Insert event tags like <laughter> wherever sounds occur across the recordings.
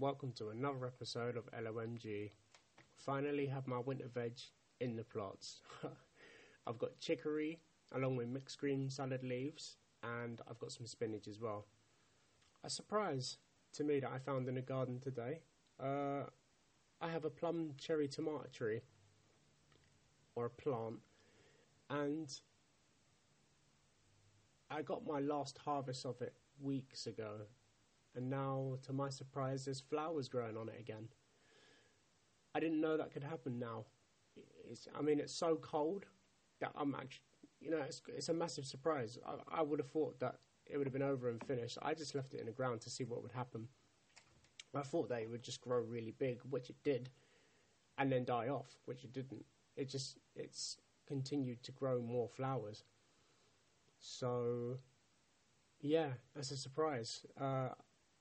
welcome to another episode of LOMG. Finally have my winter veg in the plots. <laughs> I've got chicory along with mixed green salad leaves and I've got some spinach as well. A surprise to me that I found in the garden today. Uh, I have a plum cherry tomato tree or a plant and I got my last harvest of it weeks ago and now, to my surprise, there's flowers growing on it again. I didn't know that could happen now. It's, I mean, it's so cold that I'm actually, you know, it's, it's a massive surprise. I, I would have thought that it would have been over and finished. I just left it in the ground to see what would happen. I thought that it would just grow really big, which it did, and then die off, which it didn't. It just it's continued to grow more flowers. So, yeah, that's a surprise. Uh,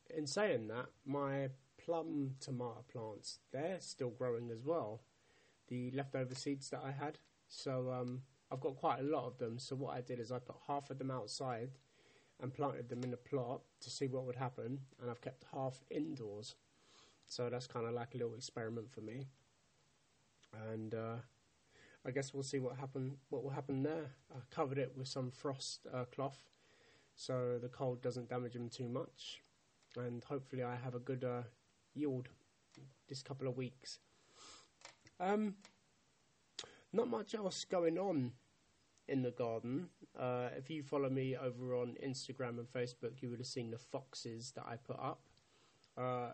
in saying that, my plum tomato plants, they're still growing as well. The leftover seeds that I had. So um, I've got quite a lot of them. So what I did is I put half of them outside and planted them in a plot to see what would happen. And I've kept half indoors. So that's kind of like a little experiment for me. And uh, I guess we'll see what happen. What will happen there? I covered it with some frost uh, cloth, so the cold doesn't damage them too much and hopefully I have a good uh, yield this couple of weeks. Um, not much else going on in the garden. Uh, if you follow me over on Instagram and Facebook, you would have seen the foxes that I put up. Uh,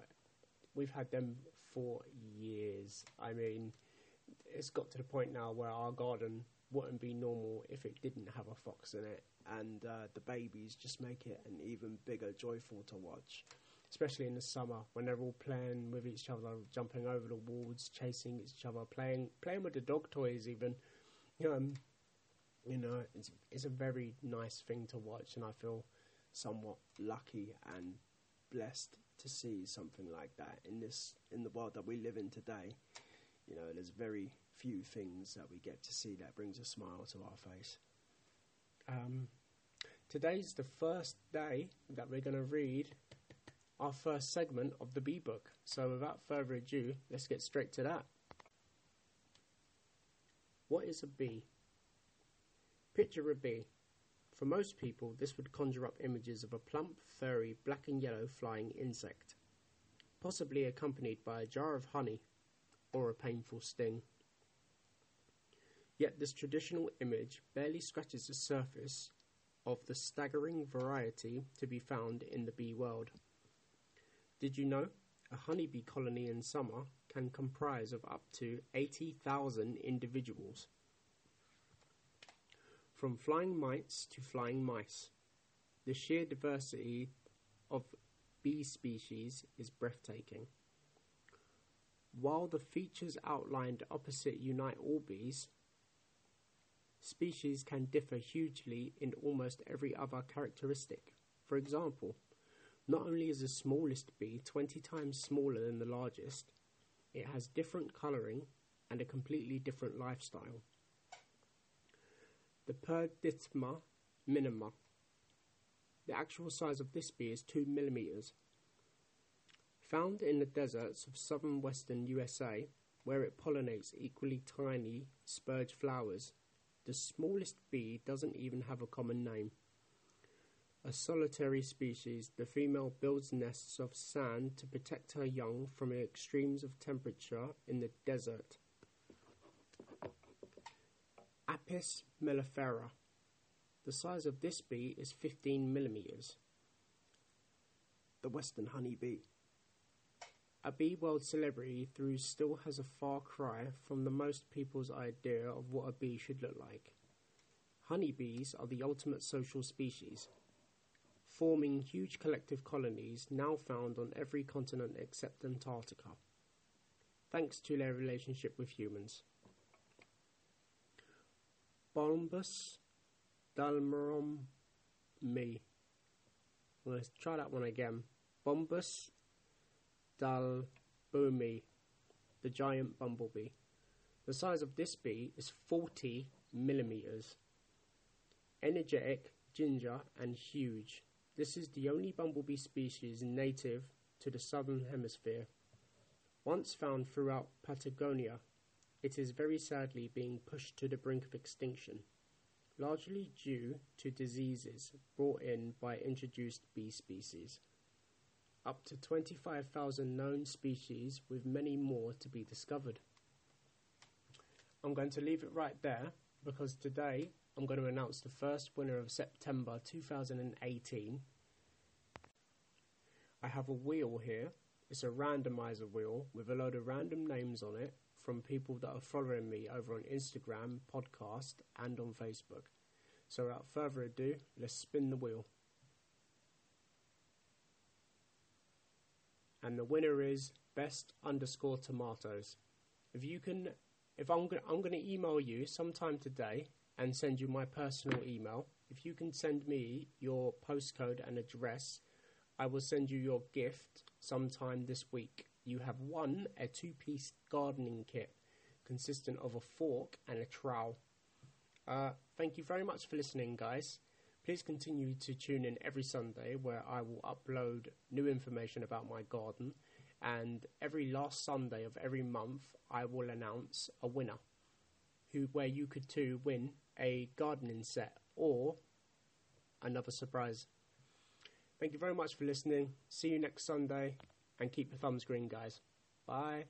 we've had them for years. I mean, it's got to the point now where our garden wouldn't be normal if it didn't have a fox in it. And uh, the babies just make it an even bigger joyful to watch especially in the summer when they're all playing with each other jumping over the walls chasing each other playing playing with the dog toys even. Um, you know it's, it's a very nice thing to watch and I feel somewhat lucky and blessed to see something like that in this in the world that we live in today you know there's very few things that we get to see that brings a smile to our face um, today's the first day that we're going to read our first segment of the bee book. So, without further ado, let's get straight to that. What is a bee? Picture a bee. For most people, this would conjure up images of a plump, furry, black and yellow flying insect, possibly accompanied by a jar of honey or a painful sting. Yet this traditional image barely scratches the surface of the staggering variety to be found in the bee world. Did you know a honeybee colony in summer can comprise of up to 80,000 individuals? From flying mites to flying mice, the sheer diversity of bee species is breathtaking. While the features outlined opposite unite all bees, Species can differ hugely in almost every other characteristic. For example, not only is the smallest bee 20 times smaller than the largest, it has different colouring and a completely different lifestyle. The Perdita minima. The actual size of this bee is 2 millimeters. Found in the deserts of southern western USA, where it pollinates equally tiny spurge flowers the smallest bee doesn't even have a common name. A solitary species, the female builds nests of sand to protect her young from the extremes of temperature in the desert. Apis mellifera. The size of this bee is 15 millimeters. The western honey bee. A bee world celebrity through still has a far cry from the most people's idea of what a bee should look like. Honeybees are the ultimate social species, forming huge collective colonies now found on every continent except Antarctica, thanks to their relationship with humans. Bombus dalmarum me. Let's try that one again. Bombus dahlbomii, the giant bumblebee. The size of this bee is 40 millimeters. Energetic, ginger, and huge. This is the only bumblebee species native to the southern hemisphere. Once found throughout Patagonia, it is very sadly being pushed to the brink of extinction, largely due to diseases brought in by introduced bee species. Up to 25,000 known species, with many more to be discovered. I'm going to leave it right there because today I'm going to announce the first winner of September 2018. I have a wheel here. It's a randomizer wheel with a load of random names on it from people that are following me over on Instagram, podcast, and on Facebook. So without further ado, let's spin the wheel. And the winner is best underscore tomatoes. If you can, if I'm gonna, I'm gonna email you sometime today and send you my personal email. If you can send me your postcode and address, I will send you your gift sometime this week. You have won a two piece gardening kit consistent of a fork and a trowel. Uh, thank you very much for listening, guys. Please continue to tune in every Sunday where I will upload new information about my garden. And every last Sunday of every month, I will announce a winner who, where you could too win a gardening set or another surprise. Thank you very much for listening. See you next Sunday and keep your thumbs green, guys. Bye.